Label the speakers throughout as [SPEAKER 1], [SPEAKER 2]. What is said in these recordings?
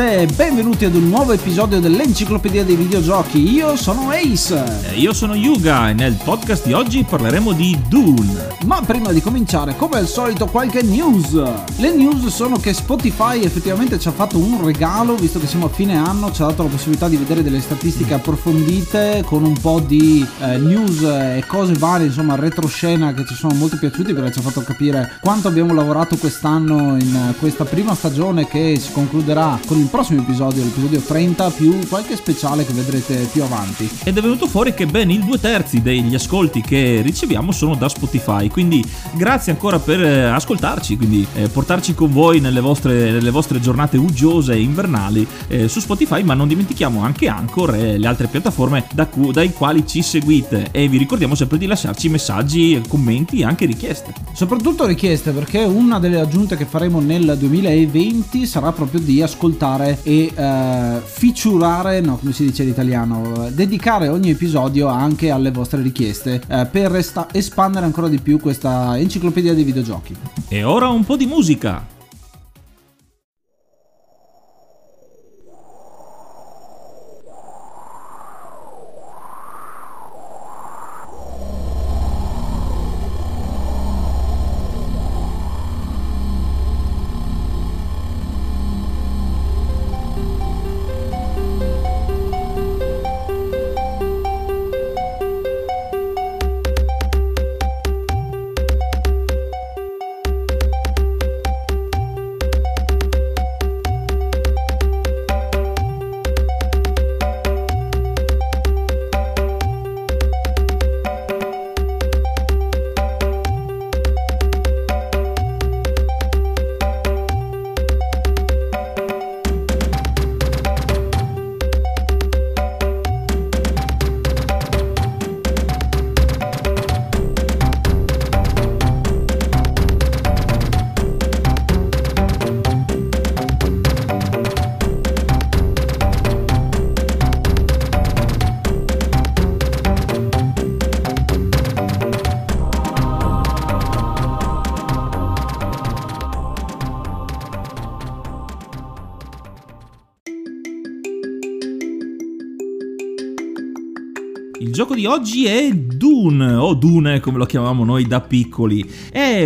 [SPEAKER 1] e benvenuti ad un nuovo episodio dell'Enciclopedia dei Videogiochi. Io sono Ace.
[SPEAKER 2] E io sono Yuga e nel podcast di oggi parleremo di Dune.
[SPEAKER 1] Ma prima di cominciare, come al solito, qualche news. Le news sono che Spotify effettivamente ci ha fatto un regalo, visto che siamo a fine anno, ci ha dato la possibilità di vedere delle statistiche approfondite con un po' di eh, news e cose varie, insomma, retroscena che ci sono molto piaciuti perché ci ha fatto capire quanto abbiamo lavorato quest'anno in questa prima stagione che si concluderà con il prossimo episodio, l'episodio 30, più qualche speciale che vedrete più avanti.
[SPEAKER 2] Ed è venuto fuori che ben il due terzi degli ascolti che riceviamo sono da Spotify, quindi grazie ancora per eh, ascoltarci, quindi eh, portarci con voi nelle vostre, nelle vostre giornate uggiose e invernali eh, su Spotify, ma non dimentichiamo anche Anchor e le altre piattaforme da cu- dai quali ci seguite e vi ricordiamo sempre di lasciarci messaggi, commenti e anche richieste.
[SPEAKER 1] Soprattutto richieste perché una delle aggiunte che faremo nel 2020 sarà proprio di ascoltare e eh, featurare, no come si dice in italiano, dedicare ogni episodio anche alle vostre richieste eh, per resta- espandere ancora di più questa enciclopedia dei videogiochi.
[SPEAKER 2] E ora un po' di musica. Di oggi è Dune, o Dune come lo chiamavamo noi da piccoli.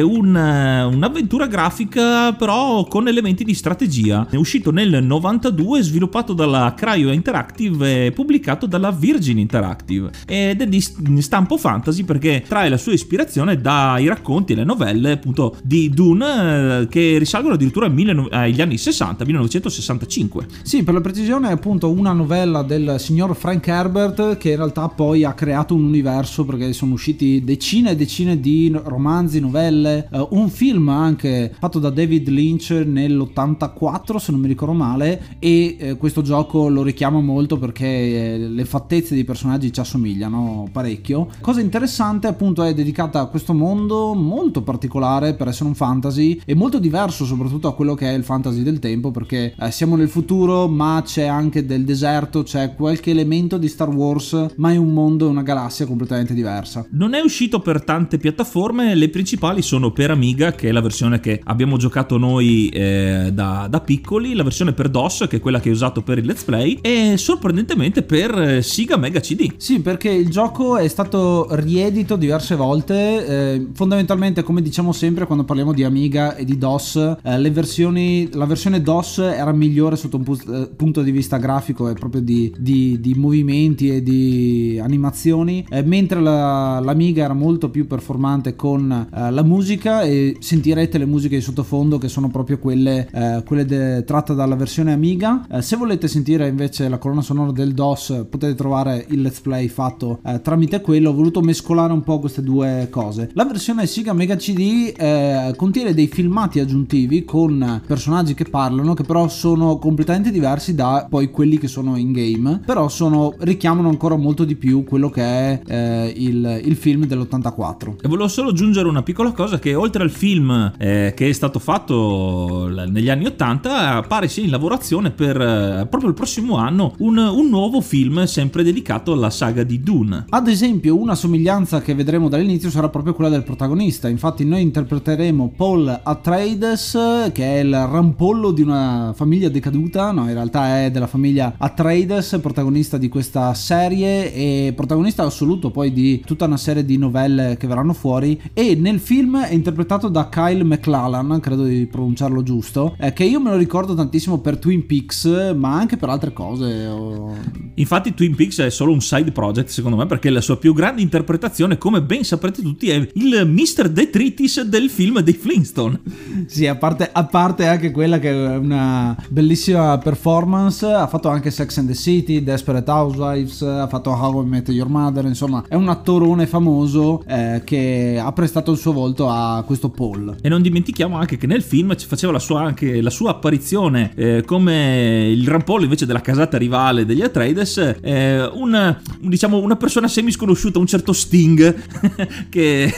[SPEAKER 2] Un, un'avventura grafica però con elementi di strategia. È uscito nel 92, sviluppato dalla Cryo Interactive e pubblicato dalla Virgin Interactive. Ed è di stampo fantasy perché trae la sua ispirazione dai racconti e le novelle appunto di Dune che risalgono addirittura agli anni 60, 1965.
[SPEAKER 1] Sì, per la precisione è appunto una novella del signor Frank Herbert che in realtà poi ha creato un universo perché sono usciti decine e decine di romanzi, novelle, uh, un film anche fatto da David Lynch nell'84 se non mi ricordo male e eh, questo gioco lo richiama molto perché eh, le fattezze dei personaggi ci assomigliano parecchio. Cosa interessante appunto è dedicata a questo mondo molto particolare per essere un fantasy e molto diverso soprattutto a quello che è il fantasy del tempo perché eh, siamo nel futuro ma c'è anche del deserto, c'è qualche elemento di Star Wars ma è un mondo e una galassia completamente diversa.
[SPEAKER 2] Non è uscito per tante piattaforme, le principali sono per Amiga, che è la versione che abbiamo giocato noi eh, da, da, piccoli, la versione per DOS, che è quella che ho usato per il Let's Play, e sorprendentemente per eh, Siga Mega CD.
[SPEAKER 1] Sì, perché il gioco è stato riedito diverse volte, eh, fondamentalmente come diciamo sempre quando parliamo di Amiga e di DOS, eh, versioni, la versione DOS era migliore sotto un pu- eh, punto di vista grafico e proprio di, di, di movimenti e di animazioni, eh, mentre la, l'Amiga era molto più performante con la musica e sentirete le musiche di sottofondo che sono proprio quelle, eh, quelle de- tratte dalla versione Amiga. Eh, se volete sentire invece la colonna sonora del DOS potete trovare il let's play fatto eh, tramite quello, ho voluto mescolare un po' queste due cose. La versione Sega Mega CD eh, contiene dei filmati aggiuntivi con personaggi che parlano che però sono completamente diversi da poi quelli che sono in game, però sono, richiamano ancora molto di più quello che è eh, il, il, film dell'84.
[SPEAKER 2] E volevo solo aggiungere una piccola cosa che oltre al film eh, che è stato fatto negli anni 80 pare sia in lavorazione per eh, proprio il prossimo anno un, un nuovo film sempre dedicato alla saga di Dune.
[SPEAKER 1] Ad esempio una somiglianza che vedremo dall'inizio sarà proprio quella del protagonista, infatti noi interpreteremo Paul Atreides che è il rampollo di una famiglia decaduta, no in realtà è della famiglia Atreides, protagonista di questa serie e protagonista assoluto poi di tutta una serie di novelle che verranno fuori. E nel film è interpretato da Kyle McLallan, credo di pronunciarlo giusto, eh, che io me lo ricordo tantissimo per Twin Peaks ma anche per altre cose. O...
[SPEAKER 2] Infatti Twin Peaks è solo un side project secondo me perché la sua più grande interpretazione come ben saprete tutti è il Mr. Detritus del film dei Flintstone.
[SPEAKER 1] Sì, a parte, a parte anche quella che è una bellissima performance, ha fatto anche Sex and the City, Desperate Housewives, ha fatto How I Met Your Mother, insomma è un attorone famoso eh, che ha prestato il suo volto a questo Paul.
[SPEAKER 2] E non dimentichiamo anche che nel film ci faceva la sua, anche la sua apparizione eh, come il rampollo invece della casata rivale degli Atreides, eh, un, diciamo una persona semi sconosciuta, un certo Sting che,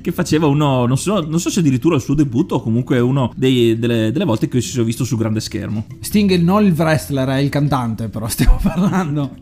[SPEAKER 2] che faceva uno, non so, non so, se addirittura il suo debutto o comunque uno dei, delle, delle volte che si sono visto su grande schermo.
[SPEAKER 1] Sting non il wrestler, è il cantante però stiamo parlando.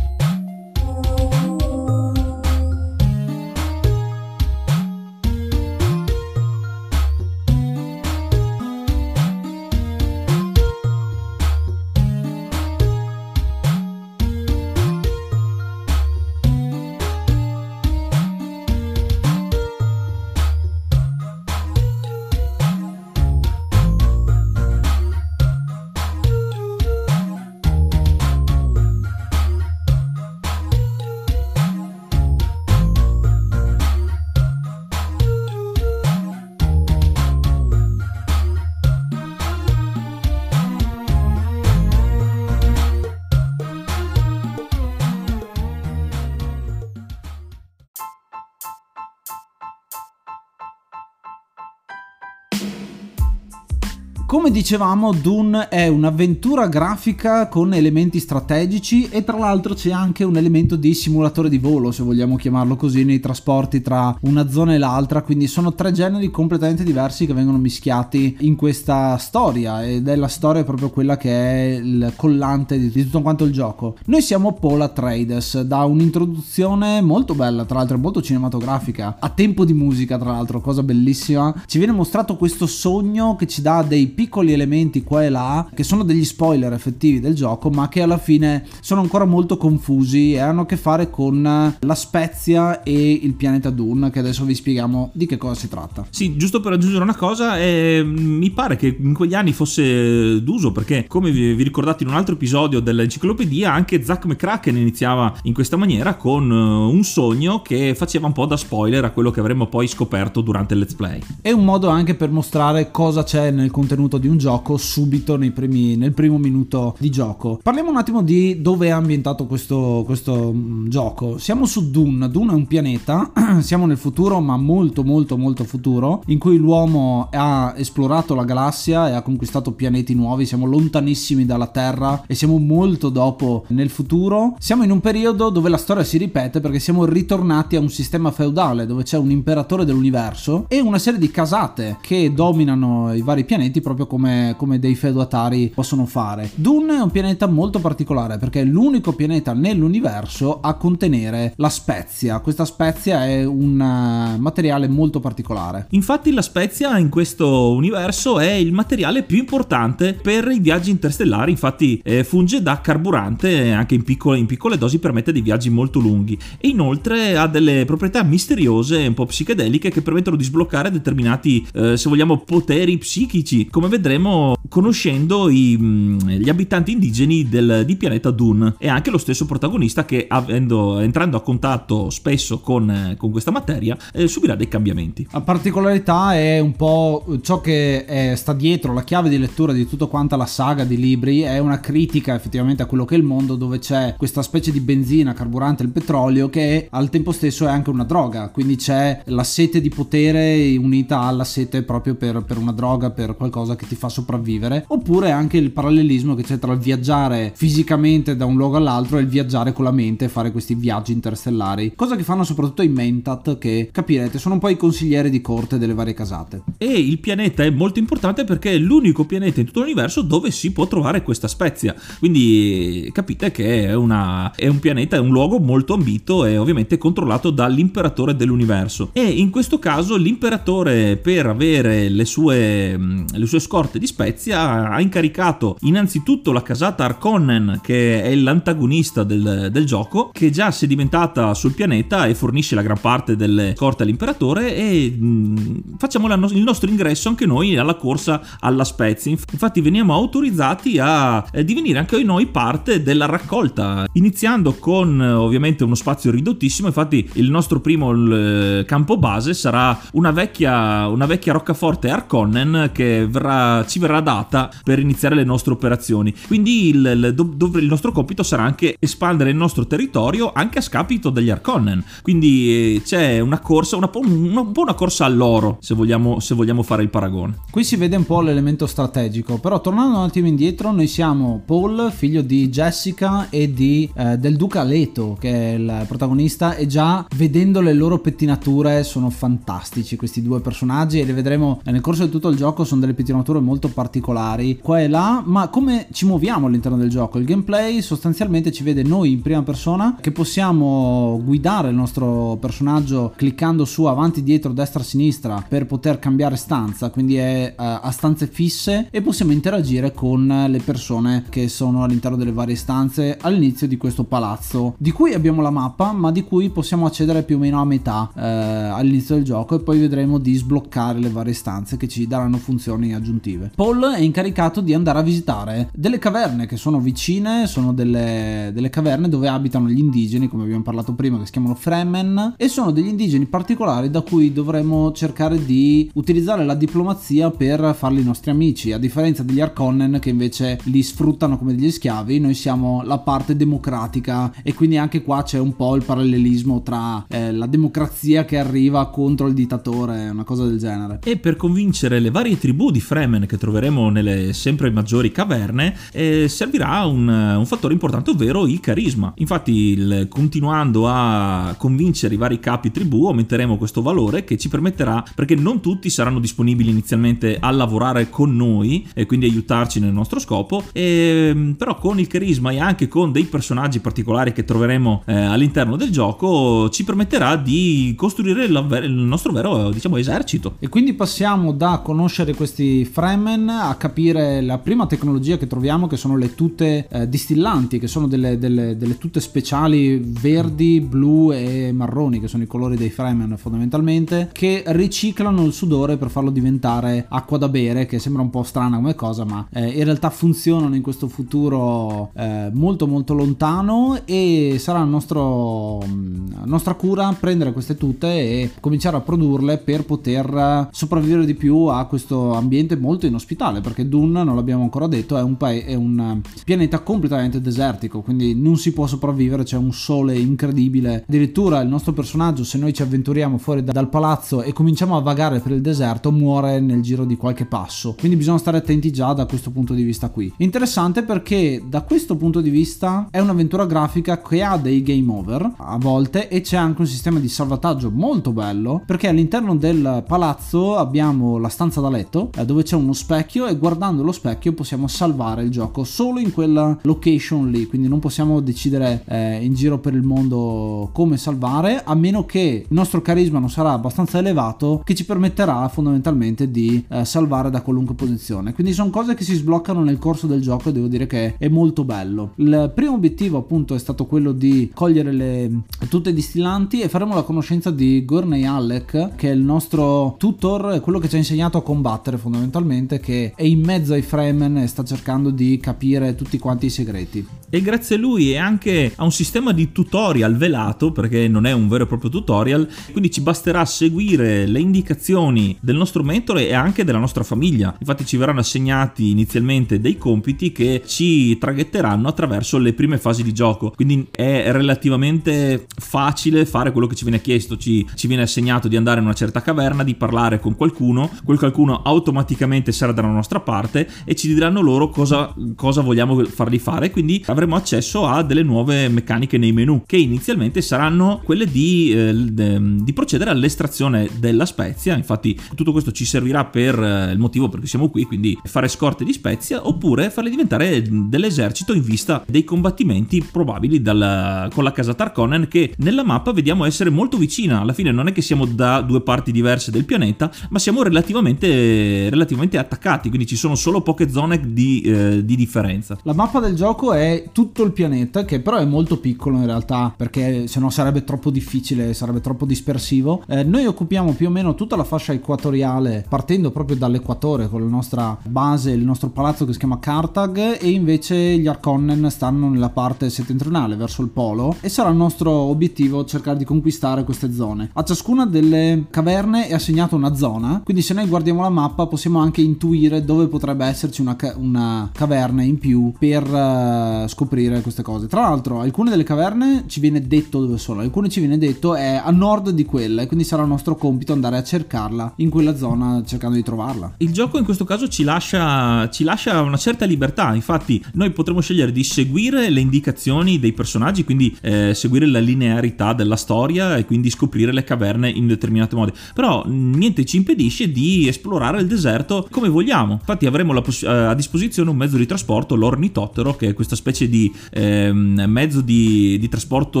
[SPEAKER 1] Come dicevamo, Dune è un'avventura grafica con elementi strategici e tra l'altro c'è anche un elemento di simulatore di volo, se vogliamo chiamarlo così, nei trasporti tra una zona e l'altra, quindi sono tre generi completamente diversi che vengono mischiati in questa storia ed è la storia proprio quella che è il collante di tutto quanto il gioco. Noi siamo Paul Atreides, da un'introduzione molto bella, tra l'altro molto cinematografica, a tempo di musica tra l'altro, cosa bellissima, ci viene mostrato questo sogno che ci dà dei piccoli piccoli elementi qua e là che sono degli spoiler effettivi del gioco ma che alla fine sono ancora molto confusi e hanno a che fare con la Spezia e il pianeta Dune che adesso vi spieghiamo di che cosa si tratta.
[SPEAKER 2] Sì, giusto per aggiungere una cosa, eh, mi pare che in quegli anni fosse d'uso perché come vi, vi ricordate in un altro episodio dell'enciclopedia anche Zack McCracken iniziava in questa maniera con uh, un sogno che faceva un po' da spoiler a quello che avremmo poi scoperto durante il let's play.
[SPEAKER 1] È un modo anche per mostrare cosa c'è nel contenuto contenuto di un gioco subito primi, nel primo minuto di gioco. Parliamo un attimo di dove è ambientato questo, questo mm, gioco. Siamo su Dune. Dune è un pianeta, siamo nel futuro, ma molto molto molto futuro, in cui l'uomo ha esplorato la galassia e ha conquistato pianeti nuovi. Siamo lontanissimi dalla Terra e siamo molto dopo nel futuro. Siamo in un periodo dove la storia si ripete perché siamo ritornati a un sistema feudale dove c'è un imperatore dell'universo e una serie di casate che dominano i vari pianeti proprio proprio come, come dei feudatari possono fare. Dune è un pianeta molto particolare perché è l'unico pianeta nell'universo a contenere la spezia. Questa spezia è un eh, materiale molto particolare.
[SPEAKER 2] Infatti la spezia in questo universo è il materiale più importante per i viaggi interstellari, infatti eh, funge da carburante anche in piccole, in piccole dosi permette dei viaggi molto lunghi e inoltre ha delle proprietà misteriose un po' psichedeliche che permettono di sbloccare determinati, eh, se vogliamo, poteri psichici come vedremo conoscendo i, gli abitanti indigeni del, di pianeta Dune. E anche lo stesso protagonista che avendo, entrando a contatto spesso con, con questa materia eh, subirà dei cambiamenti.
[SPEAKER 1] La particolarità è un po' ciò che è, sta dietro. La chiave di lettura di tutta quanta la saga di libri, è una critica effettivamente a quello che è il mondo dove c'è questa specie di benzina, carburante, il petrolio che al tempo stesso è anche una droga, quindi c'è la sete di potere unita alla sete proprio per, per una droga, per qualcosa che ti fa sopravvivere, oppure anche il parallelismo che c'è tra il viaggiare fisicamente da un luogo all'altro e il viaggiare con la mente e fare questi viaggi interstellari, cosa che fanno soprattutto i Mentat che capirete sono un po' i consiglieri di corte delle varie casate.
[SPEAKER 2] E il pianeta è molto importante perché è l'unico pianeta in tutto l'universo dove si può trovare questa spezia, quindi capite che è, una, è un pianeta, è un luogo molto ambito e ovviamente controllato dall'imperatore dell'universo. E in questo caso l'imperatore per avere le sue, le sue scorte di spezia ha incaricato innanzitutto la casata Arconnen che è l'antagonista del, del gioco che già si è diventata sul pianeta e fornisce la gran parte delle scorte all'imperatore e mh, facciamo la, il nostro ingresso anche noi alla corsa alla spezia. Infatti veniamo autorizzati a eh, divenire anche noi parte della raccolta, iniziando con ovviamente uno spazio ridottissimo, infatti il nostro primo il campo base sarà una vecchia, una vecchia roccaforte Arconnen che verrà, ci verrà data per iniziare le nostre operazioni. Quindi il, il, dov, il, nostro compito sarà anche espandere il nostro territorio anche a scapito degli Arconnen. Quindi eh, c'è una corsa, una, una, un po' una corsa all'oro, se vogliamo, se vogliamo fare il paragone.
[SPEAKER 1] Qui si vede un po' l'elemento strategico, però tornando un attimo indietro, noi siamo Paul, figlio di Jessica e di, eh, del Duca Leto, che è il protagonista, e già vedendo le loro pettinature sono fantastici questi due personaggi e le vedremo nel corso di tutto il gioco, sono delle pettinature molto particolari, qua e là, ma come ci muoviamo all'interno del gioco? Il gameplay sostanzialmente ci vede noi in prima persona che possiamo guidare il nostro personaggio cliccando su avanti, dietro, destra, sinistra per poter cambiare stanza, quindi è uh, a stanze fisse e possiamo interagire con le persone che sono all'interno delle varie stanze all'inizio di questo palazzo, di cui abbiamo la mappa, ma di cui possiamo accedere più o meno a metà uh, all'inizio del gioco e poi vedremo di sbloccare le varie stanze che ci daranno funzioni aggiuntive. Paul è incaricato di andare a visitare delle caverne che sono vicine, sono delle, delle caverne dove abitano gli indigeni, come abbiamo parlato prima, che si chiamano Fremen, e sono degli indigeni particolari da cui dovremo cercare di utilizzare la diplomazia per farli nostri amici, a differenza degli Arconnen che invece li sfruttano come degli schiavi, noi siamo la parte democratica e quindi anche qua c'è un po' il parallelismo tra eh, la democrazia che arriva contro il dittatore, una cosa del genere.
[SPEAKER 2] E per convincere le varie tribù di Fremen che troveremo nelle sempre maggiori caverne, eh, servirà un, un, fattore importante, ovvero il carisma. Infatti, il, continuando a convincere i vari capi tribù, aumenteremo questo valore che ci permetterà, perché non tutti saranno disponibili inizialmente a lavorare con noi e quindi aiutarci nel nostro scopo, e, però con il carisma e anche con dei personaggi particolari che troveremo eh, all'interno del gioco ci permetterà di costruire il nostro vero diciamo esercito.
[SPEAKER 1] E quindi passiamo da conoscere questi Fremen a capire la prima tecnologia che troviamo che sono le tute eh, distillanti, che sono delle, delle, delle, tute speciali verdi, blu e marroni, che sono i colori dei Fremen fondamentalmente, che riciclano il sudore per farlo diventare acqua da bere, che sembra un po' strana come cosa, ma eh, in realtà funzionano in questo futuro eh, molto molto lontano e sarà nostro, mm, nostra cura prendere queste tute e cominciare a produrle per poter sopravvivere di più a questo ambiente molto inospitale, perché Dune, non l'abbiamo ancora detto, è un, pa- è un pianeta completamente desertico, quindi non si può sopravvivere, c'è un sole incredibile. Addirittura il nostro personaggio, se noi ci avventuriamo fuori da- dal palazzo e cominciamo a vagare per il deserto, muore nel giro di qualche passo. Quindi bisogna stare attenti già da questo punto di vista qui. Interessante perché da questo punto di vista è un'avventura grafica che ha dei game over a volte e c'è anche un sistema di salvataggio molto bello perché all'interno del palazzo abbiamo la stanza da letto eh, dove c'è uno specchio e guardando lo specchio possiamo salvare il gioco solo in quella location lì, quindi non possiamo decidere eh, in giro per il mondo come salvare, a meno che il nostro carisma non sarà abbastanza elevato che ci permetterà fondamentalmente di eh, salvare da qualunque posizione. Quindi sono cose che si sbloccano nel corso del gioco e devo dire che è molto bello. Il primo obiettivo appunto è stato quello di cogliere le tutte distillanti e faremo la conoscenza di Gurney Alec che è il nostro tutor, quello che ci ha insegnato a combattere fondamentalmente fondamentalmente che è in mezzo ai Fremen e sta cercando di capire tutti quanti i segreti.
[SPEAKER 2] E grazie a lui e anche a un sistema di tutorial velato, perché non è un vero e proprio tutorial, quindi ci basterà seguire le indicazioni del nostro mentore e anche della nostra famiglia. Infatti ci verranno assegnati inizialmente dei compiti che ci traghetteranno attraverso le prime fasi di gioco, quindi è relativamente facile fare quello che ci viene chiesto, ci, ci viene assegnato di andare in una certa caverna, di parlare con qualcuno, quel qualcuno automaticamente sarà dalla nostra parte e ci diranno loro cosa, cosa vogliamo fargli fare, quindi avremo accesso a delle nuove meccaniche nei menu che inizialmente saranno quelle di, eh, di procedere all'estrazione della spezia, infatti tutto questo ci servirà per eh, il motivo perché siamo qui, quindi fare scorte di spezia oppure farle diventare dell'esercito in vista dei combattimenti probabili dal, con la casa Tarkonen che nella mappa vediamo essere molto vicina, alla fine non è che siamo da due parti diverse del pianeta, ma siamo relativamente, relativamente attaccati, quindi ci sono solo poche zone di, eh, di differenza.
[SPEAKER 1] La mappa del gioco è tutto il pianeta, che però è molto piccolo in realtà, perché se no sarebbe troppo difficile, sarebbe troppo dispersivo. Eh, noi occupiamo più o meno tutta la fascia equatoriale, partendo proprio dall'equatore con la nostra base, il nostro palazzo che si chiama Kartag, e invece gli Arconnen stanno nella parte settentrionale, verso il polo, e sarà il nostro obiettivo cercare di conquistare queste zone. A ciascuna delle caverne è assegnata una zona, quindi se noi guardiamo la mappa possiamo anche intuire dove potrebbe esserci una, ca- una caverna in più per uh, scoprire queste cose. Tra l'altro, alcune delle caverne ci viene detto dove sono, alcune ci viene detto è a nord di quella, e quindi sarà nostro compito andare a cercarla in quella zona cercando di trovarla.
[SPEAKER 2] Il gioco in questo caso ci lascia, ci lascia una certa libertà, infatti noi potremo scegliere di seguire le indicazioni dei personaggi, quindi eh, seguire la linearità della storia e quindi scoprire le caverne in determinati modi. Però niente ci impedisce di esplorare il deserto come vogliamo. Infatti avremo poss- eh, a disposizione un mezzo di trasporto, l'ornitottero, che è questa specie di eh, mezzo di, di, trasporto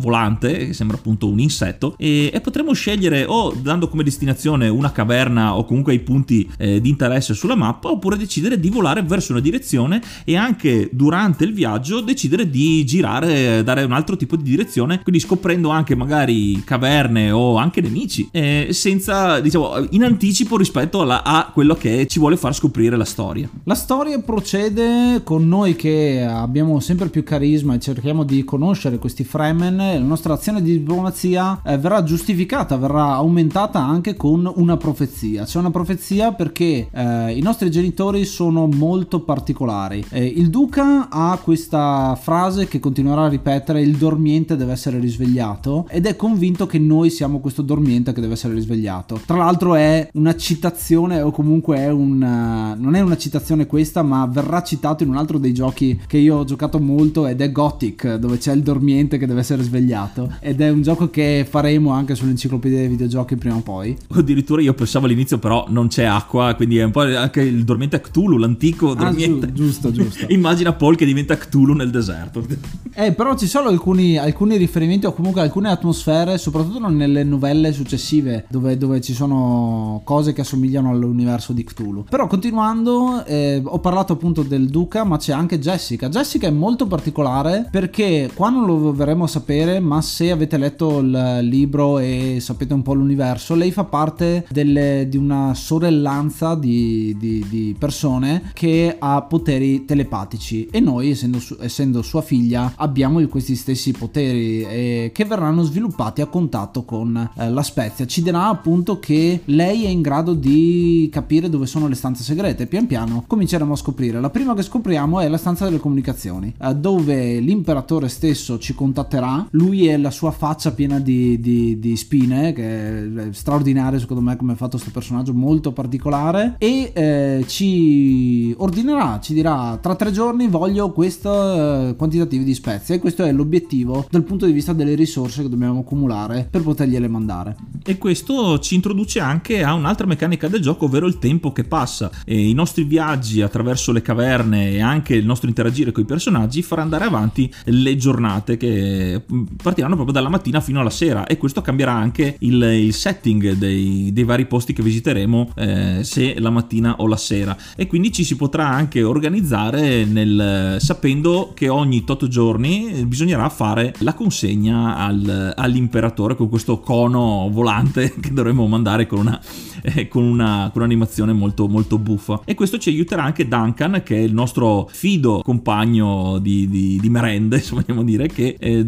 [SPEAKER 2] volante, che sembra appunto un insetto, e, e, potremo scegliere o dando come destinazione una caverna o comunque i punti eh, di interesse sulla mappa, oppure decidere di volare verso una direzione e anche durante il viaggio decidere di girare, dare un altro tipo di direzione, quindi scoprendo anche magari caverne o anche nemici, eh, senza, diciamo, in anticipo rispetto alla, a quello che ci vuole far scoprire la storia.
[SPEAKER 1] La storia procede con noi che abbiamo sempre più carisma e cerchiamo di conoscere questi Fremen, la nostra azione di diplomazia eh, verrà giustificata, verrà aumentata anche con una profezia. C'è una profezia perché eh, i nostri genitori sono molto particolari. Eh, il duca ha questa frase che continuerà a ripetere: il dormiente deve essere risvegliato ed è convinto che noi siamo questo dormiente che deve essere risvegliato. Tra l'altro è una citazione o comunque è un non è una citazione questa, ma verrà citato in un altro dei giochi che io ho giocato molto ed è Gothic, dove c'è il dormiente che deve essere svegliato ed è un gioco che faremo anche sull'enciclopedia dei videogiochi prima o poi.
[SPEAKER 2] Addirittura io pensavo all'inizio però non c'è acqua, quindi è un po' anche il dormiente Cthulhu, l'antico ah, dormiente.
[SPEAKER 1] Ah, giusto, giusto.
[SPEAKER 2] Immagina Paul che diventa Cthulhu nel deserto.
[SPEAKER 1] Eh, però ci sono alcuni, alcuni riferimenti o comunque alcune atmosfere, soprattutto nelle novelle successive, dove, dove ci sono cose che assomigliano all'universo di Cthulhu. Però continuando, eh, ho parlato appunto del Duca, ma c'è anche Jessica. Jessica è molto particolare perché qua non lo verremo a sapere, ma se avete letto il libro e sapete un po' l'universo, lei fa parte delle, di una sorellanza di, di, di, persone che ha poteri telepatici e noi, essendo, essendo sua figlia, abbiamo questi stessi poteri eh, che verranno sviluppati a contatto con eh, la Spezia. Ci dirà appunto che lei è in grado di capire dove sono le stanze segrete. Pian piano cominceremo a scoprire. La prima che scopriamo è la stanza delle comunicazioni, eh, dove l'imperatore stesso ci contatterà. Lui e la sua faccia piena di, di, di spine, che è straordinario secondo me come è fatto questo personaggio molto particolare. E eh, ci ordinerà, ci dirà tra tre giorni voglio questo eh, quantitativo di spezie. E questo è l'obiettivo dal punto di vista delle risorse che dobbiamo accumulare per potergliele mandare.
[SPEAKER 2] E questo ci introduce anche a un'altra meccanica del gioco, ovvero il tempo che passa. E I nostri viaggi attraverso le caverne e anche il nostro interagire con i personaggi farà andare avanti le giornate che partiranno proprio dalla mattina fino alla sera e questo cambierà anche il, il setting dei, dei, vari posti che visiteremo eh, se la mattina o la sera e quindi ci si potrà anche organizzare nel, sapendo che ogni tot giorni bisognerà fare la consegna al, all'imperatore con questo cono volante che dovremo mandare con una, eh, con una, con una un'animazione molto, molto buffa. E questo ci aiuterà anche Duncan, che è il nostro fido compagno di, di, di merende, se vogliamo dire, che, eh,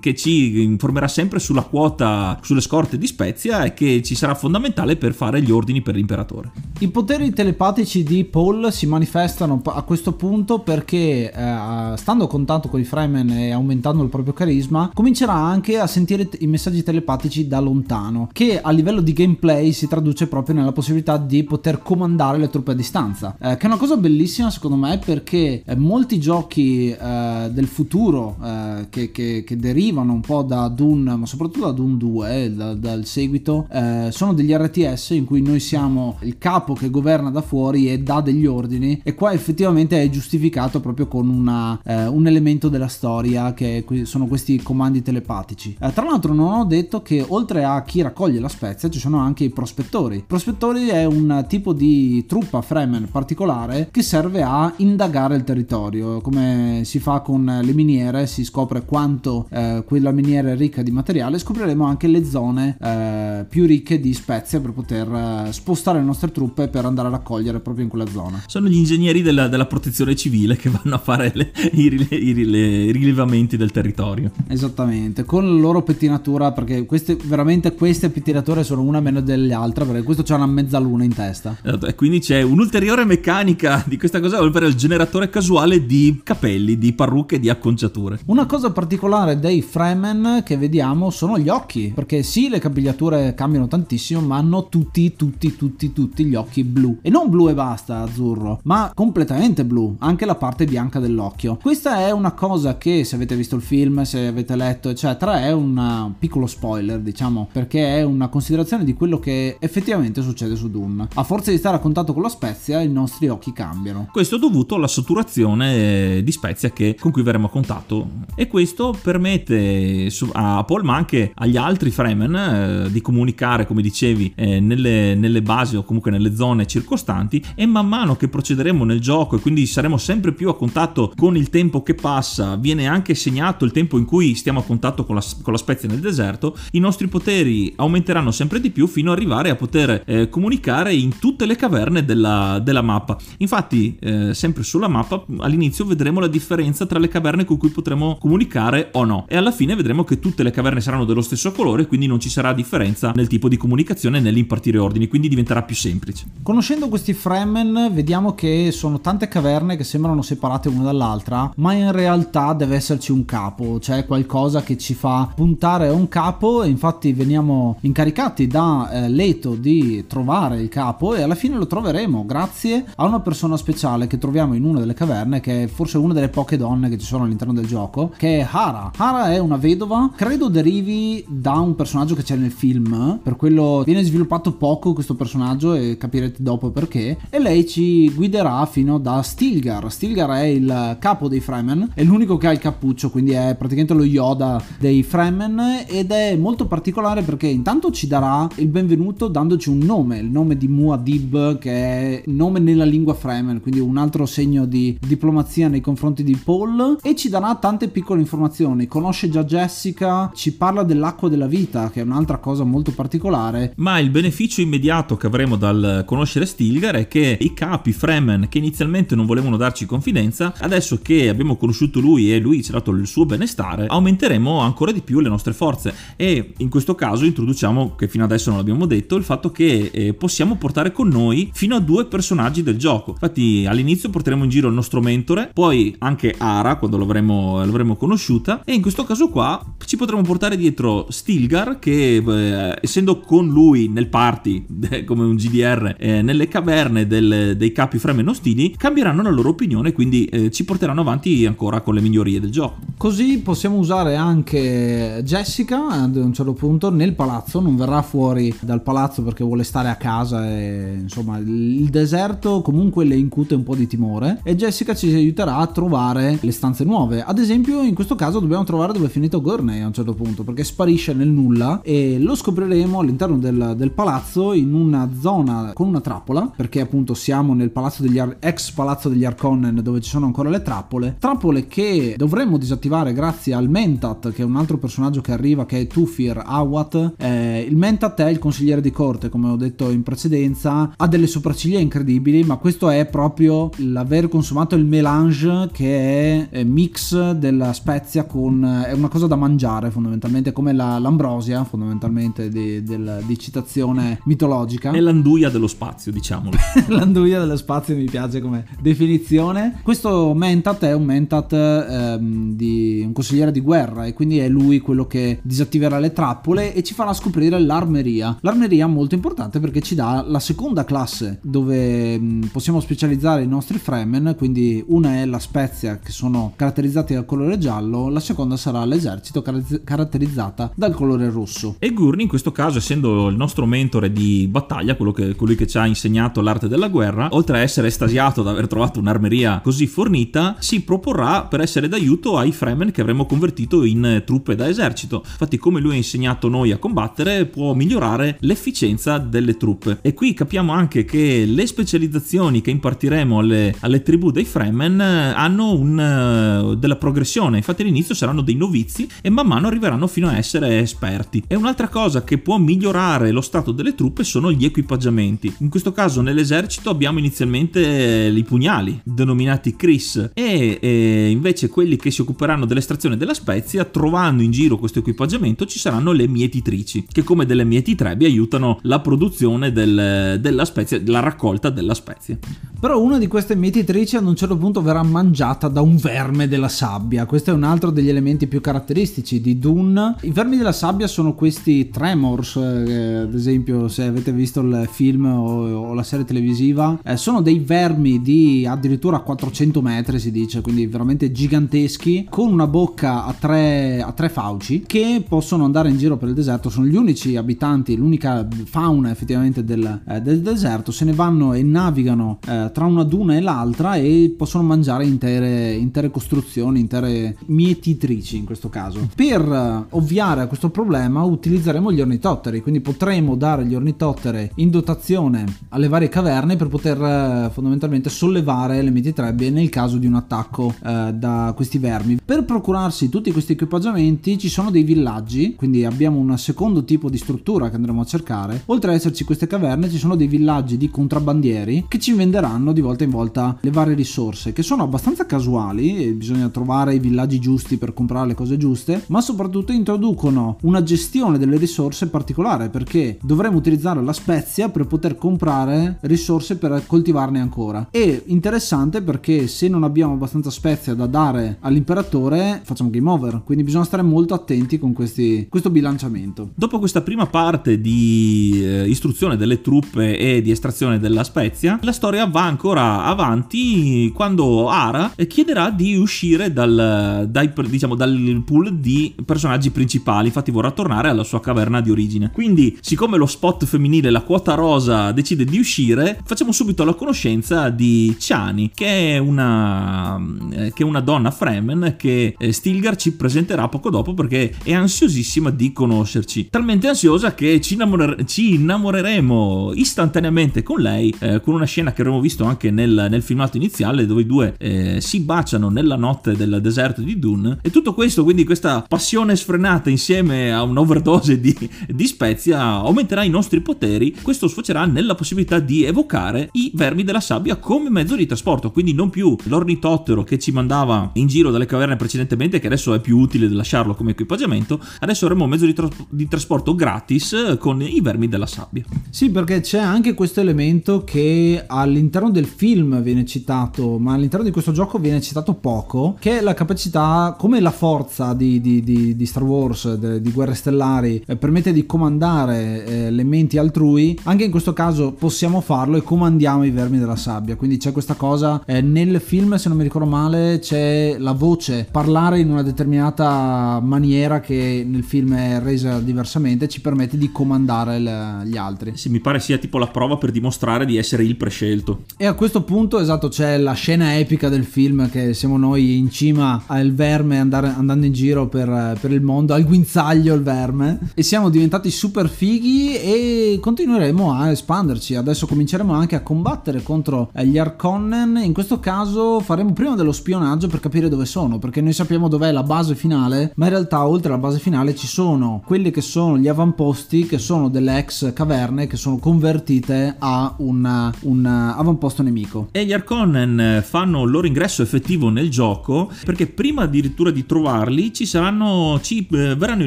[SPEAKER 2] che ci informerà sempre sulla quota, sulle scorte di Spezia e che ci sarà fondamentale per fare gli ordini per l'imperatore.
[SPEAKER 1] I poteri telepatici di Paul si manifestano a questo punto perché eh, stando a contatto con i Fremen e aumentando il proprio carisma comincerà anche a sentire i messaggi telepatici da lontano che a livello di gameplay si traduce proprio nella possibilità di poter comandare le truppe a distanza eh, che è una cosa bellissima secondo me perché eh, molti giochi eh, del futuro eh, che, che, che, derivano un po' da Dune ma soprattutto da Dune 2 eh, da, dal seguito sono degli RTS in cui noi siamo il capo che governa da fuori e dà degli ordini e qua effettivamente è giustificato proprio con una, un elemento della storia che sono questi comandi telepatici tra l'altro non ho detto che oltre a chi raccoglie la spezia ci sono anche i prospettori. Prospettori è un tipo di truppa Fremen particolare che serve a indagare il territorio, come si fa con le miniere, si scopre quanto eh, quella miniera è ricca di materiale, scopriremo anche le zone eh, più ricche di spezie per poter eh, spostare le nostre truppe per andare a raccogliere proprio in quella zona.
[SPEAKER 2] Sono gli ingegneri della, della protezione civile che vanno a fare le, i, i, i, rilevamenti del territorio.
[SPEAKER 1] Esattamente, con la loro pettinatura, perché queste, veramente queste pettinature sono una meno delle altre, perché questo c'ha una mezzaluna in testa.
[SPEAKER 2] Esatto, e quindi c'è un'ulteriore meccanica di questa cosa, ovvero il generatore casuale di capelli, di parrucche di acconciature.
[SPEAKER 1] Una cosa particolare dei Fremen che vediamo sono gli occhi, perché sì, le capigliature cambiano tantissimo, ma hanno tutti, tutti, tutti, tutti gli occhi blu. E non blu e basta, azzurro, ma completamente blu, anche la parte bianca dell'occhio. Questa è una cosa che, se avete visto il film, se avete letto, eccetera, è un piccolo spoiler, diciamo, perché è una considerazione di quello che effettivamente succede su Doom. A forza di stare a contatto con la spezia, i nostri occhi cambiano.
[SPEAKER 2] Questo è dovuto alla saturazione di spezia che, con cui verremo a contatto. E questo permette a Paul, ma anche agli altri Fremen, eh, di comunicare, come dicevi, eh, nelle, nelle basi o comunque nelle zone circostanti. E man mano che procederemo nel gioco e quindi saremo sempre più a contatto con il tempo che passa, viene anche segnato il tempo in cui stiamo a contatto con la, con la spezia nel deserto, i nostri poteri aumenteranno sempre di più fino ad arrivare a poter eh, comunicare in tutte le caverne della, della mappa. Infatti, eh, sempre sulla mappa all'inizio vedremo la differenza tra le caverne con cui potremo comunicare o no. E alla fine vedremo che tutte le caverne saranno dello stesso colore, quindi non ci sarà differenza nel tipo di comunicazione e nell'impartire ordini, quindi diventerà più semplice.
[SPEAKER 1] Conoscendo questi Fremen, vediamo che sono tante caverne che sembrano separate una dall'altra, ma in realtà deve esserci un capo, cioè qualcosa che ci fa puntare a un capo e infatti veniamo incaricati da eh, Leto di trovare il capo e alla fine lo troveremo grazie a una persona speciale che troviamo in una delle caverne che è forse una delle poche donne che ci sono all'interno del gioco che è Hara. Hara è una vedova, credo derivi da un personaggio che c'è nel film, per quello viene sviluppato poco questo personaggio e capirete dopo perché e lei ci guiderà fino da Stilgar. Stilgar è il capo dei Fremen, è l'unico che ha il cappuccio, quindi è praticamente lo Yoda dei Fremen ed è molto particolare perché intanto ci darà il benvenuto dandoci un nome, il nome di Muad'Dib che è nome nella lingua Fremen, quindi un altro segno di diplomazia nei confronti di Paul e ci darà tante piccole informazioni, conosce già Jessica, ci parla dell'acqua della vita che è un'altra cosa molto particolare.
[SPEAKER 2] Ma il beneficio immediato che avremo dal conoscere Stilgar è che i capi Fremen che inizialmente non volevano darci confidenza, adesso che abbiamo conosciuto lui e lui ci ha dato il suo benestare, aumenteremo ancora di più le nostre forze e in questo caso introduciamo, che fino adesso non l'abbiamo detto, il fatto che eh, possiamo portare con noi fino a due personaggi del gioco. Infatti all'inizio porteremo in giro il nostro mentore, poi anche Ara quando l'avremo, l'avremo conosciuta e in questo caso qua ci potremo portare dietro Stilgar che eh, essendo con lui nel party come un GDR eh, nelle caverne del, dei capi fremen ostili cambieranno la loro opinione quindi eh, ci porteranno avanti ancora con le migliorie del gioco.
[SPEAKER 1] Così possiamo usare anche Jessica ad un certo punto nel palazzo, non verrà fuori dal palazzo perché vuole stare a casa e insomma il deserto comunque le incute un po' di timore e Jessica ci aiuterà a trovare le stanze nuove. Ad esempio in questo caso dobbiamo trovare dove è finito Gurney a un certo punto perché sparisce nel nulla e lo scopriremo all'interno del, del palazzo in una zona con una trappola perché appunto siamo nel palazzo degli Ar- ex palazzo degli Arconnen dove ci sono ancora le trappole. Trappole che dovremmo disattivare grazie al Mentat che è un altro personaggio che arriva che è Tufir Awat. Eh, il Mentat è il consigliere di corte, come ho detto in precedenza consistenza, ha delle sopracciglia incredibili, ma questo è proprio l'aver consumato il melange che è mix della spezia con... è una cosa da mangiare fondamentalmente, come la, l'ambrosia fondamentalmente di, del, di citazione mitologica.
[SPEAKER 2] È l'anduia dello spazio, diciamolo.
[SPEAKER 1] l'anduia dello spazio mi piace come definizione. Questo mentat è un mentat ehm, di un consigliere di guerra e quindi è lui quello che disattiverà le trappole e ci farà scoprire l'armeria. L'armeria è molto importante perché ci dà la seconda classe dove mh, possiamo specializzare i nostri Fremen, quindi una è la spezia che sono caratterizzati dal colore giallo, la seconda sarà l'esercito car- caratterizzata dal colore rosso.
[SPEAKER 2] E Gurney in questo caso essendo il nostro mentore di battaglia, che, colui che ci ha insegnato l'arte della guerra, oltre a essere estasiato da aver trovato un'armeria così fornita, si proporrà per essere d'aiuto ai Fremen che avremo convertito in truppe da esercito. Infatti come lui ha insegnato noi a combattere può migliorare l'efficienza delle truppe. E qui capiamo anche che le specializzazioni che impartiremo alle, alle tribù dei Fremen hanno un, della progressione, infatti all'inizio saranno dei novizi e man mano arriveranno fino a essere esperti. E un'altra cosa che può migliorare lo stato delle truppe sono gli equipaggiamenti. In questo caso nell'esercito abbiamo inizialmente i pugnali, denominati Chris, e, e invece quelli che si occuperanno dell'estrazione della spezia, trovando in giro questo equipaggiamento ci saranno le mietitrici, che come delle mietitrebi aiutano la produzione del, della spezia, la raccolta della spezia.
[SPEAKER 1] Però una di queste mietitrici ad un certo punto verrà mangiata da un verme della sabbia. Questo è un altro degli elementi più caratteristici di Dune. I vermi della sabbia sono questi Tremors, eh, ad esempio se avete visto il film o, o la serie televisiva, eh, sono dei vermi di addirittura 400 metri si dice, quindi veramente giganteschi, con una bocca a tre, a tre fauci che possono andare in giro per il deserto, sono gli unici abitanti, l'unica fauna effettivamente del, eh, del deserto, se ne vanno e navigano eh, tra una duna e l'altra e possono mangiare intere, intere costruzioni, intere mietitrici in questo caso. Per eh, ovviare a questo problema utilizzeremo gli ornitotteri, quindi potremo dare gli ornitotteri in dotazione alle varie caverne per poter eh, fondamentalmente sollevare le mietitrebbie nel caso di un attacco eh, da questi vermi. Per procurarsi tutti questi equipaggiamenti ci sono dei villaggi, quindi abbiamo un secondo tipo di struttura che andremo a cercare. Oltre ad esserci queste caverne ci sono dei villaggi di contrabbandieri che ci venderanno di volta in volta le varie risorse che sono abbastanza casuali e bisogna trovare i villaggi giusti per comprare le cose giuste, ma soprattutto introducono una gestione delle risorse particolare perché dovremo utilizzare la spezia per poter comprare risorse per coltivarne ancora. E interessante perché se non abbiamo abbastanza spezia da dare all'imperatore facciamo game over, quindi bisogna stare molto attenti con questi, questo bilanciamento.
[SPEAKER 2] Dopo questa prima parte di eh, istruzione delle truppe e di estrazione della spezia, la storia va ancora avanti quando Ara chiederà di uscire dal, dai, diciamo, dal pool di personaggi principali, infatti vorrà tornare alla sua caverna di origine. Quindi, siccome lo spot femminile, la quota rosa, decide di uscire, facciamo subito la conoscenza di Chani, che è una, eh, che è una donna Fremen che eh, Stilgar ci presenterà poco dopo perché è ansiosissima di conoscerci. Talmente ansiosa che ci, innamorer- ci innamoreremo istantaneamente con lei, eh, con una scena che avremo visto anche nel, nel filmato iniziale dove i due eh, si baciano nella notte del deserto di Dune. E tutto questo, quindi questa passione sfrenata insieme a un'overdose di, di spezia aumenterà i nostri poteri. Questo sfocerà nella possibilità di evocare i vermi della sabbia come mezzo di trasporto, quindi non più l'ornitottero che ci mandava in giro dalle caverne precedentemente, che adesso è più utile lasciarlo come equipaggiamento, adesso avremo un mezzo di, tra- di trasporto gratis con i vermi della sabbia.
[SPEAKER 1] Sì, perché c'è anche questo elemento che all'interno del film viene citato, ma all'interno di questo gioco viene citato poco, che è la capacità, come la forza di, di, di, di Star Wars, de, di Guerre Stellari, eh, permette di comandare eh, le menti altrui, anche in questo caso possiamo farlo e comandiamo i vermi della sabbia. Quindi c'è questa cosa, eh, nel film se non mi ricordo male c'è la voce, parlare in una determinata maniera che nel film è resa diversamente, ci permette di comandare le, gli altri.
[SPEAKER 2] Sì, mi pare sia tipo la prova per dimostrare di essere il prescelto.
[SPEAKER 1] E a questo punto, esatto, c'è la scena epica del film che siamo noi in cima al verme andare, andando in giro per, per, il mondo, al guinzaglio il verme, e siamo diventati super fighi e continueremo a espanderci. Adesso cominceremo anche a combattere contro gli Arconnen, in questo caso faremo prima dello spionaggio per capire dove sono, perché noi sappiamo dov'è la base finale, ma in realtà oltre alla base finale ci sono quelli che sono gli avamposti, che sono delle ex caverne, che sono convertite a un, un avamposto nemico.
[SPEAKER 2] E gli Arconnen fanno il loro ingresso effettivo nel gioco perché prima addirittura di trovarli ci saranno, ci eh, verranno i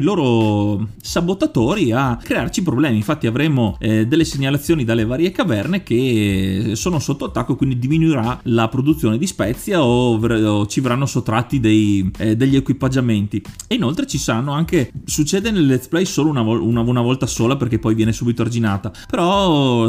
[SPEAKER 2] loro sabotatori a crearci problemi. Infatti avremo eh, delle segnalazioni dalle varie caverne che sono sotto attacco, quindi diminuirà la produzione di spezia o, o ci verranno sottratti dei, eh, degli equipaggiamenti. E inoltre ci saranno anche, succede nel let's play solo una, una, una volta sola perché poi viene subito arginata, però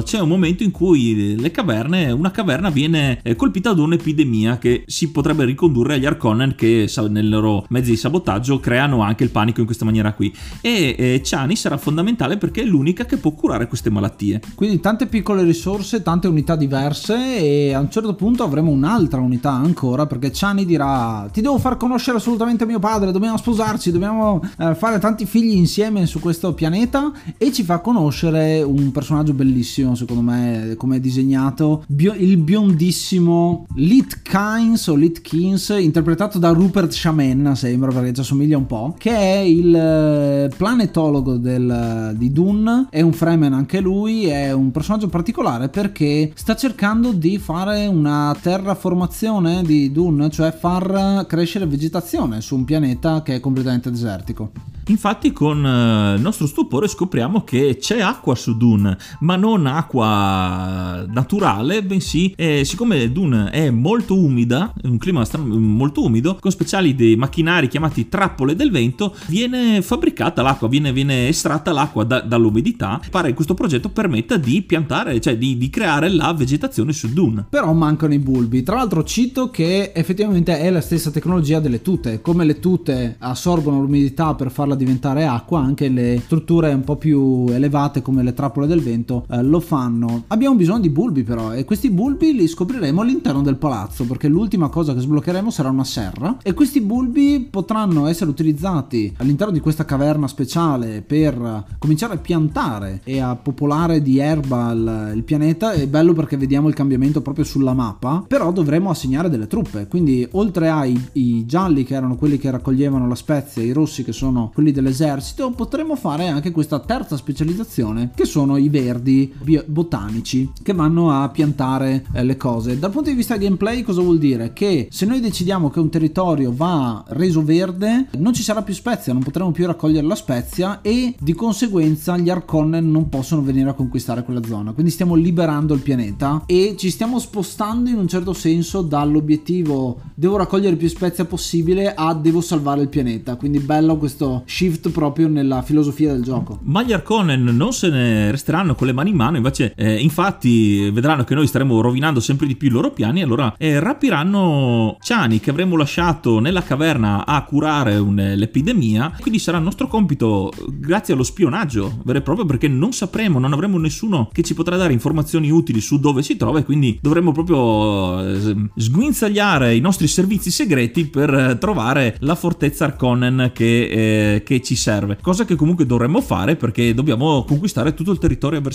[SPEAKER 2] c'è un momento in cui le caverne, una caverna viene eh, colpita da un'epidemia che si potrebbe ricondurre agli Arconnen che nei loro mezzi di sabotaggio creano anche il panico in questa maniera qui. E eh, Chani sarà fondamentale perché è l'unica che può curare queste malattie.
[SPEAKER 1] Quindi tante piccole risorse, tante unità diverse e a un certo punto avremo un'altra unità ancora perché Chani dirà ti devo far conoscere assolutamente mio padre, dobbiamo sposarci, dobbiamo eh, fare tanti figli insieme su questo pianeta e ci fa conoscere un personaggio bellissimo secondo me come è disegnato, bio- il biondissimo Lit Kynes o Lit Keynes interpretato da Rupert Shaman sembra perché ci assomiglia un po' che è il eh, planetologo del, di Dune. È un Fremen anche lui è un personaggio particolare perché sta cercando di fare una terraformazione di Dune cioè far crescere vegetazione su un pianeta che è completamente desertico.
[SPEAKER 2] Infatti con eh, il nostro stupore scopriamo che c'è acqua su Dune, ma non acqua naturale, bensì eh, siccome Dune è molto umida, un clima molto umido, con speciali dei macchinari chiamati trappole del vento, viene fabbricata l'acqua, viene, viene estratta l'acqua da, dall'umidità. Pare che questo progetto permetta di piantare, cioè di, di creare la vegetazione su Dune.
[SPEAKER 1] Però mancano i bulbi. Tra l'altro cito che effettivamente è la stessa tecnologia delle tute, come le tute assorbono l'umidità per farla diventare acqua, anche le strutture un po' più elevate come le trappole del vento eh, lo fanno. Abbiamo bisogno di bulbi però e questi bulbi li scopriremo all'interno del palazzo perché l'ultima cosa che sbloccheremo sarà una serra e questi bulbi potranno essere utilizzati all'interno di questa caverna speciale per cominciare a piantare e a popolare di erba il, il pianeta. È bello perché vediamo il cambiamento proprio sulla mappa, però dovremo assegnare delle truppe, quindi oltre ai gialli che erano quelli che raccoglievano la spezia, i rossi che sono quelli dell'esercito, potremmo fare anche questa terza specializzazione che sono i verdi bio- botanici che vanno a piantare eh, le cose. Dal punto di vista gameplay cosa vuol dire? Che se noi decidiamo che un territorio va reso verde non ci sarà più spezia, non potremo più raccogliere la spezia e di conseguenza gli Arconnen non possono venire a conquistare quella zona. Quindi stiamo liberando il pianeta e ci stiamo spostando in un certo senso dall'obiettivo devo raccogliere più spezia possibile a devo salvare il pianeta. Quindi bello questo shift proprio nella filosofia del gioco.
[SPEAKER 2] Ma gli Arconen non se ne resteranno con le mani in mano, invece eh, infatti vedranno che noi staremo rovinando sempre di più i loro piani, allora eh, rapiranno Ciani che avremo lasciato nella caverna a curare un, l'epidemia, quindi sarà nostro compito grazie allo spionaggio, vero e proprio perché non sapremo, non avremo nessuno che ci potrà dare informazioni utili su dove si trova e quindi dovremo proprio eh, sguinzagliare i nostri servizi segreti per trovare la fortezza Arconen che, eh, che ci serve, cosa che comunque dovremmo fare perché dobbiamo conquistare tutto il territorio avversario.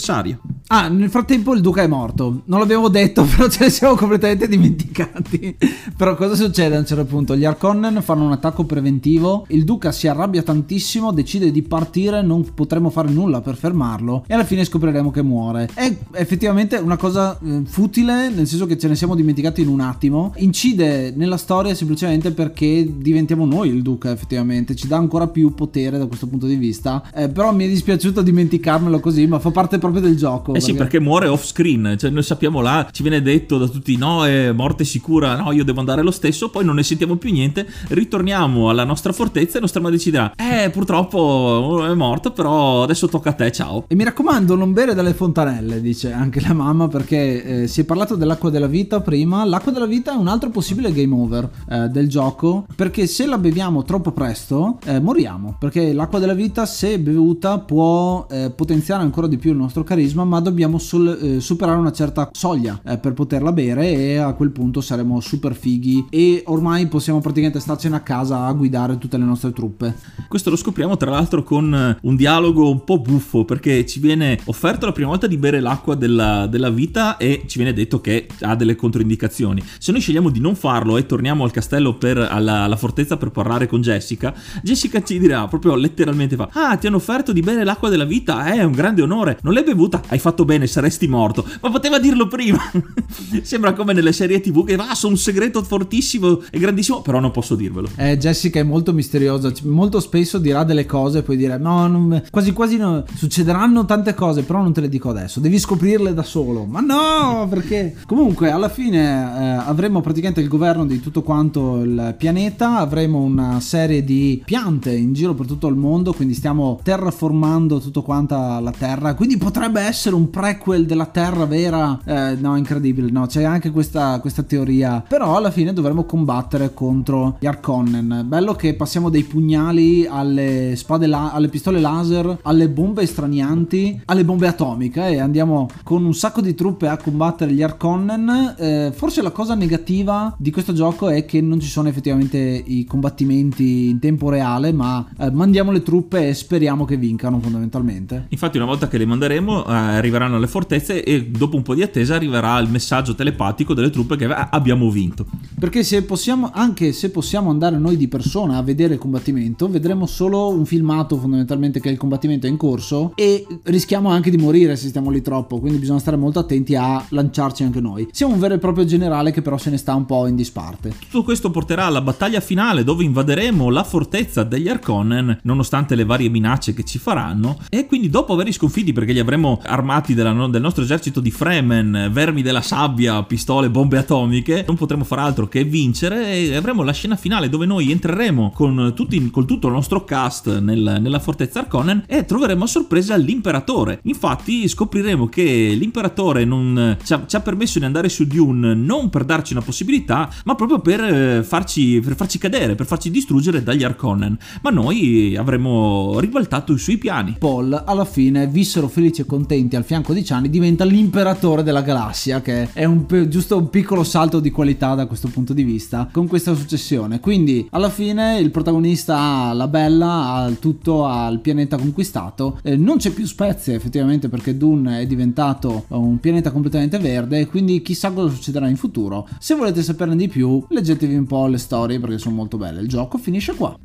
[SPEAKER 1] Ah, nel frattempo il duca è morto, non l'abbiamo detto, però ce ne siamo completamente dimenticati. però cosa succede a un certo punto? Gli Arconnen fanno un attacco preventivo, il duca si arrabbia tantissimo, decide di partire, non potremo fare nulla per fermarlo e alla fine scopriremo che muore. È effettivamente una cosa eh, futile, nel senso che ce ne siamo dimenticati in un attimo, incide nella storia semplicemente perché diventiamo noi il duca effettivamente, ci dà ancora più potere da questo punto di vista. Eh, però mi è dispiaciuto dimenticarmelo così, ma fa parte proprio del gioco.
[SPEAKER 2] Eh perché... sì, perché muore off screen, cioè noi sappiamo là, ci viene detto da tutti no, è morte sicura, no, io devo andare lo stesso, poi non ne sentiamo più niente, ritorniamo alla nostra fortezza e nostra madre deciderà, eh purtroppo è morto, però adesso tocca a te, ciao.
[SPEAKER 1] E mi raccomando, non bere dalle fontanelle, dice anche la mamma, perché eh, si è parlato dell'acqua della vita prima, l'acqua della vita è un altro possibile game over eh, del gioco, perché se la beviamo troppo presto, eh, moriamo perché l'acqua della vita se bevuta può eh, potenziare ancora di più il nostro carisma ma dobbiamo sol- eh, superare una certa soglia eh, per poterla bere e a quel punto saremo super fighi. E ormai possiamo praticamente starcene a casa a guidare tutte le nostre truppe.
[SPEAKER 2] Questo lo scopriamo tra l'altro con eh, un dialogo un po' buffo perché ci viene offerto la prima volta di bere l'acqua della, della vita e ci viene detto che ha delle controindicazioni. Se noi scegliamo di non farlo e torniamo al castello per, alla, alla fortezza per parlare con Jessica Jessica ci dirà proprio letteralmente fa: Ah, ti hanno offerto di bere l'acqua della vita, eh, è un grande onore. Non l'hai bevuta, hai fatto bene, saresti morto. Ma poteva dirlo prima. Sembra come nelle serie TV che va, ah, sono un segreto fortissimo e grandissimo, però non posso dirvelo.
[SPEAKER 1] Eh, Jessica è molto misteriosa, molto spesso dirà delle cose e poi dire no, non, quasi quasi no, succederanno tante cose, però non te le dico adesso, devi scoprirle da solo. Ma no, perché? Comunque alla fine eh, avremo praticamente il governo di tutto quanto il pianeta, avremo una serie di piante in giro per tutto il mondo, quindi stiamo terraformando tutto quanta la Terra, quindi potrebbe essere un prequel della Terra vera. Eh, no, incredibile, no, c'è anche questa, questa teoria, però alla fine dovremo combattere contro gli Arconnen. Bello che passiamo dai pugnali alle spade la- alle pistole laser, alle bombe estranianti, alle bombe atomiche e andiamo con un sacco di truppe a combattere gli Arconnen. Eh, forse la cosa negativa di questo gioco è che non ci sono effettivamente i combattimenti in tempo reale, ma eh, mandiamo le truppe e speriamo che vincano fondamentalmente.
[SPEAKER 2] Infatti una volta che le manderemo eh, arriveranno alle fortezze e dopo un po' di attesa arriverà il messaggio telepatico delle truppe che ah, abbiamo vinto.
[SPEAKER 1] Perché se possiamo, anche se possiamo andare noi di persona a vedere il combattimento, vedremo solo un filmato fondamentalmente che il combattimento è in corso e rischiamo anche di morire se stiamo lì troppo, quindi bisogna stare molto attenti a lanciarci anche noi. Siamo un vero e proprio generale che però se ne sta un po' in disparte.
[SPEAKER 2] Tutto questo porterà alla battaglia finale dove invaderemo la fortezza degli Arconnen, nonostante le varie minacce che ci faranno, e quindi dopo averli sconfitti perché li avremo armati della, del nostro esercito di Fremen, vermi della sabbia, pistole, bombe atomiche, non potremo far altro che vincere e avremo la scena finale dove noi entreremo con, tutti, con tutto il nostro cast nel, nella fortezza Arconnen e troveremo a sorpresa l'imperatore. Infatti scopriremo che l'imperatore non, ci, ha, ci, ha, permesso di andare su Dune non per darci una possibilità, ma proprio per eh, farci, per farci cadere, per farci distruggere dagli Arconnen. Ma noi avremmo ribaltato i suoi piani.
[SPEAKER 1] Paul alla fine vissero felici e contenti al fianco di Chani diventa l'imperatore della galassia che è un, giusto un piccolo salto di qualità da questo punto di vista con questa successione. Quindi alla fine il protagonista ha la bella ha tutto al pianeta conquistato eh, non c'è più spezie effettivamente perché Dune è diventato un pianeta completamente verde quindi chissà cosa succederà in futuro. Se volete saperne di più leggetevi un po' le storie perché sono molto belle. Il gioco finisce qua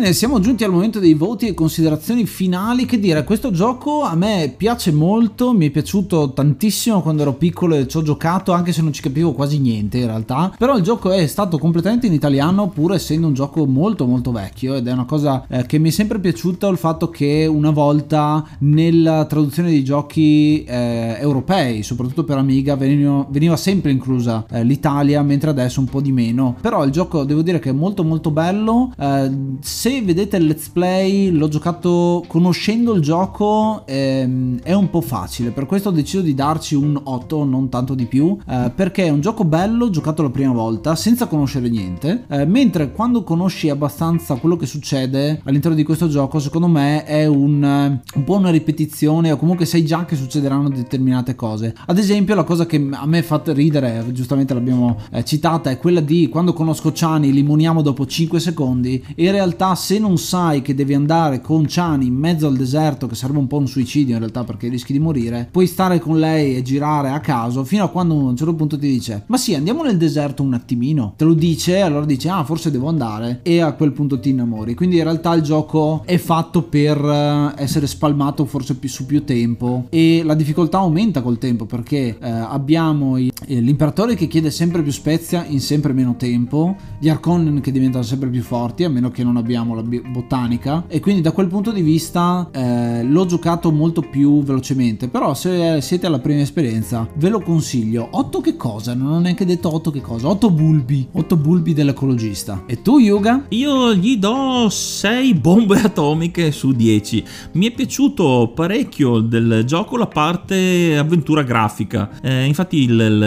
[SPEAKER 1] Bene, siamo giunti al momento dei voti e considerazioni finali. Che dire, questo gioco a me piace molto, mi è piaciuto tantissimo quando ero piccolo e ci ho giocato, anche se non ci capivo quasi niente in realtà. Però il gioco è stato completamente in italiano, pur essendo un gioco molto molto vecchio ed è una cosa eh, che mi è sempre piaciuta il fatto che una volta nella traduzione dei giochi eh, europei, soprattutto per Amiga, veniva, veniva sempre inclusa eh, l'Italia, mentre adesso un po' di meno. Però il gioco devo dire che è molto molto bello. Eh, se se vedete il let's play, l'ho giocato conoscendo il gioco, ehm, è un po' facile, per questo ho deciso di darci un 8, non tanto di più, eh, perché è un gioco bello, giocato la prima volta, senza conoscere niente, eh, mentre quando conosci abbastanza quello che succede all'interno di questo gioco, secondo me è un, un po' una ripetizione, o comunque sai già che succederanno determinate cose. Ad esempio, la cosa che a me fa ridere, giustamente l'abbiamo eh, citata, è quella di quando conosco Chani, li muniamo dopo 5 secondi, in realtà se non sai che devi andare con Chani in mezzo al deserto, che sarebbe un po' un suicidio in realtà perché rischi di morire, puoi stare con lei e girare a caso fino a quando a un certo punto ti dice ma sì andiamo nel deserto un attimino, te lo dice, allora dici ah forse devo andare. E a quel punto ti innamori. Quindi in realtà il gioco è fatto per eh, essere spalmato forse più su più tempo. E la difficoltà aumenta col tempo perché eh, abbiamo i, eh, l'imperatore che chiede sempre più spezia in sempre meno tempo, gli Arconen che diventano sempre più forti a meno che non abbiamo la botanica. E quindi da quel punto di vista eh, l'ho giocato molto più velocemente. Però se siete alla prima esperienza ve lo consiglio. 8 che cosa? non ho neanche detto 8 che cosa. 8 bulbi. 8 bulbi dell'ecologista. E tu Yuga?
[SPEAKER 2] io gli do 6 bombe atomiche su 10 mi è piaciuto parecchio del gioco la parte avventura grafica. Eh, infatti il, il,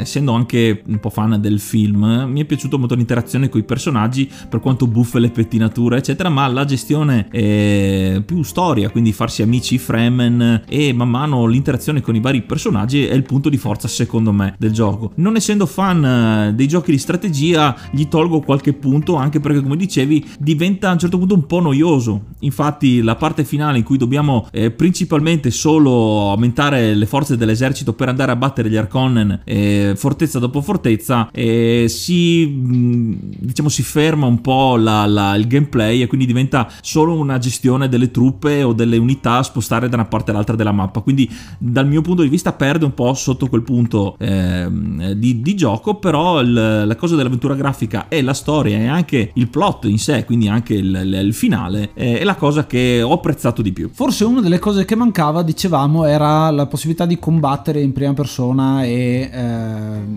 [SPEAKER 2] essendo anche un po' fan del film mi è piaciuto molto l'interazione con i personaggi per quanto buffe le pettinature eccetera ma la gestione è più storia quindi farsi amici Fremen e man mano l'interazione con i vari personaggi è il punto di forza secondo me del gioco. Non essendo fan eh, dei giochi di strategia gli tolgo qualche punto anche perché come dicevi diventa a un certo punto un po' noioso. Infatti la parte finale in cui dobbiamo eh, principalmente solo aumentare le forze dell'esercito per andare a battere gli Arconnen eh, fortezza dopo fortezza eh, si mm, diciamo si ferma un po' la, la, il gameplay e quindi diventa solo una gestione delle truppe o delle unità spostare da una parte all'altra della mappa. Quindi dal mio punto di vista perde un po' sotto quel punto eh, di, di, gioco però il, la cosa dell'avventura grafica e la storia e anche il plot in sé quindi anche il, il, il finale eh, è la cosa che ho apprezzato di più.
[SPEAKER 1] Forse una delle cose che mancava dicevamo era la possibilità di combattere in prima persona e eh,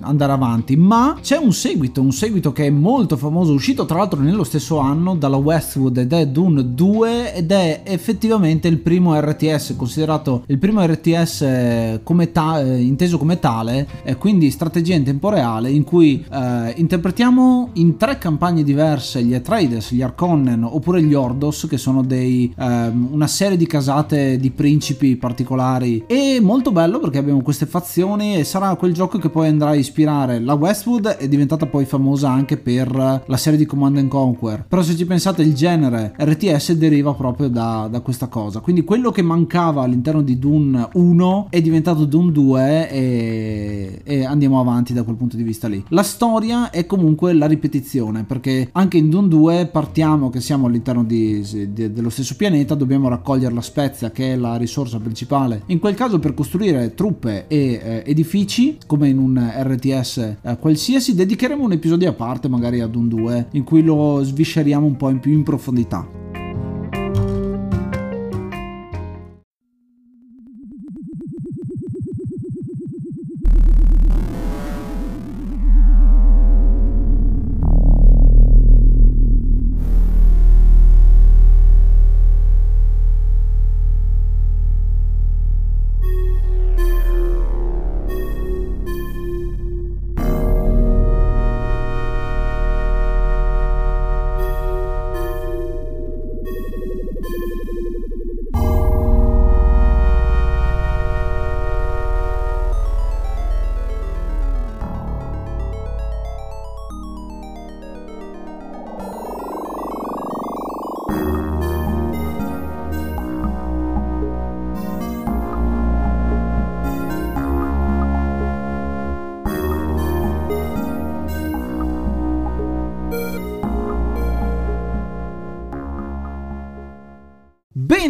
[SPEAKER 1] andare avanti. Ma c'è un seguito un seguito che è molto famoso uscito tra l'altro nello stesso anno dalla Westwood ed è Dune 2 ed è effettivamente il primo RTS considerato il primo RTS come ta- eh, inteso come tale eh, quindi strategia in tempo reale in cui eh, interpretiamo in tre campagne diverse gli Atreides, gli Arconnen oppure gli Ordos che sono dei, ehm, una serie di casate di principi particolari. E molto bello perché abbiamo queste fazioni e sarà quel gioco che poi andrà a ispirare la Westwood è diventata poi famosa anche per la serie di Command and Conquer. Però se ci pensate il genere RTS deriva proprio da, da questa cosa. Quindi quello che mancava all'interno di Dune 1 è diventato Dune 2 e, e andiamo avanti da quel punto di vista lì. La storia è comunque la ripetizione perché anche in Dune 2 partiamo che siamo all'interno di, di, dello stesso pianeta dobbiamo raccogliere la spezia che è la risorsa principale in quel caso per costruire truppe e eh, edifici come in un RTS eh, qualsiasi. Dedicheremo un episodio a parte magari ad un 2 in cui lo svisceriamo un po' in più in profondità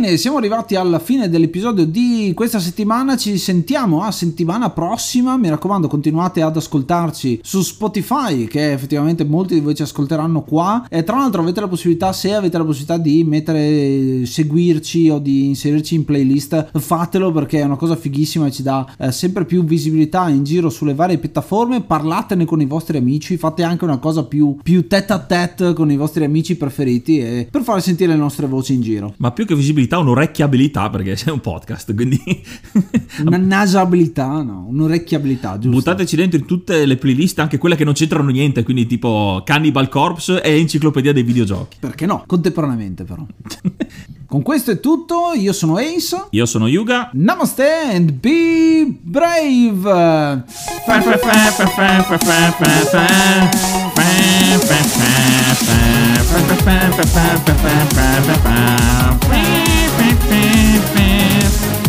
[SPEAKER 1] Bene, siamo arrivati alla fine dell'episodio di questa settimana. Ci sentiamo a settimana prossima. Mi raccomando, continuate ad ascoltarci su Spotify, che effettivamente molti di voi ci ascolteranno qua. E tra l'altro avete la possibilità, se avete la possibilità di mettere, seguirci o di inserirci in playlist, fatelo perché è una cosa fighissima e ci dà eh, sempre più visibilità in giro sulle varie piattaforme. Parlatene con i vostri amici, fate anche una cosa più, più tête a tête con i vostri amici preferiti e per far sentire le nostre voci in giro.
[SPEAKER 2] Ma più che visibilità, un'orecchiabilità perché c'è un podcast, quindi...
[SPEAKER 1] Una nasabilità, no, un'orecchiabilità, giusto?
[SPEAKER 2] Buttateci dentro in tutte le playlist, anche quelle che non c'entrano niente, quindi tipo Cannibal Corpse e Enciclopedia dei videogiochi.
[SPEAKER 1] Perché no? Contemporaneamente però. Con questo è tutto, io sono Ace.
[SPEAKER 2] Io sono Yuga.
[SPEAKER 1] Namaste and be brave!
[SPEAKER 2] Bye. fez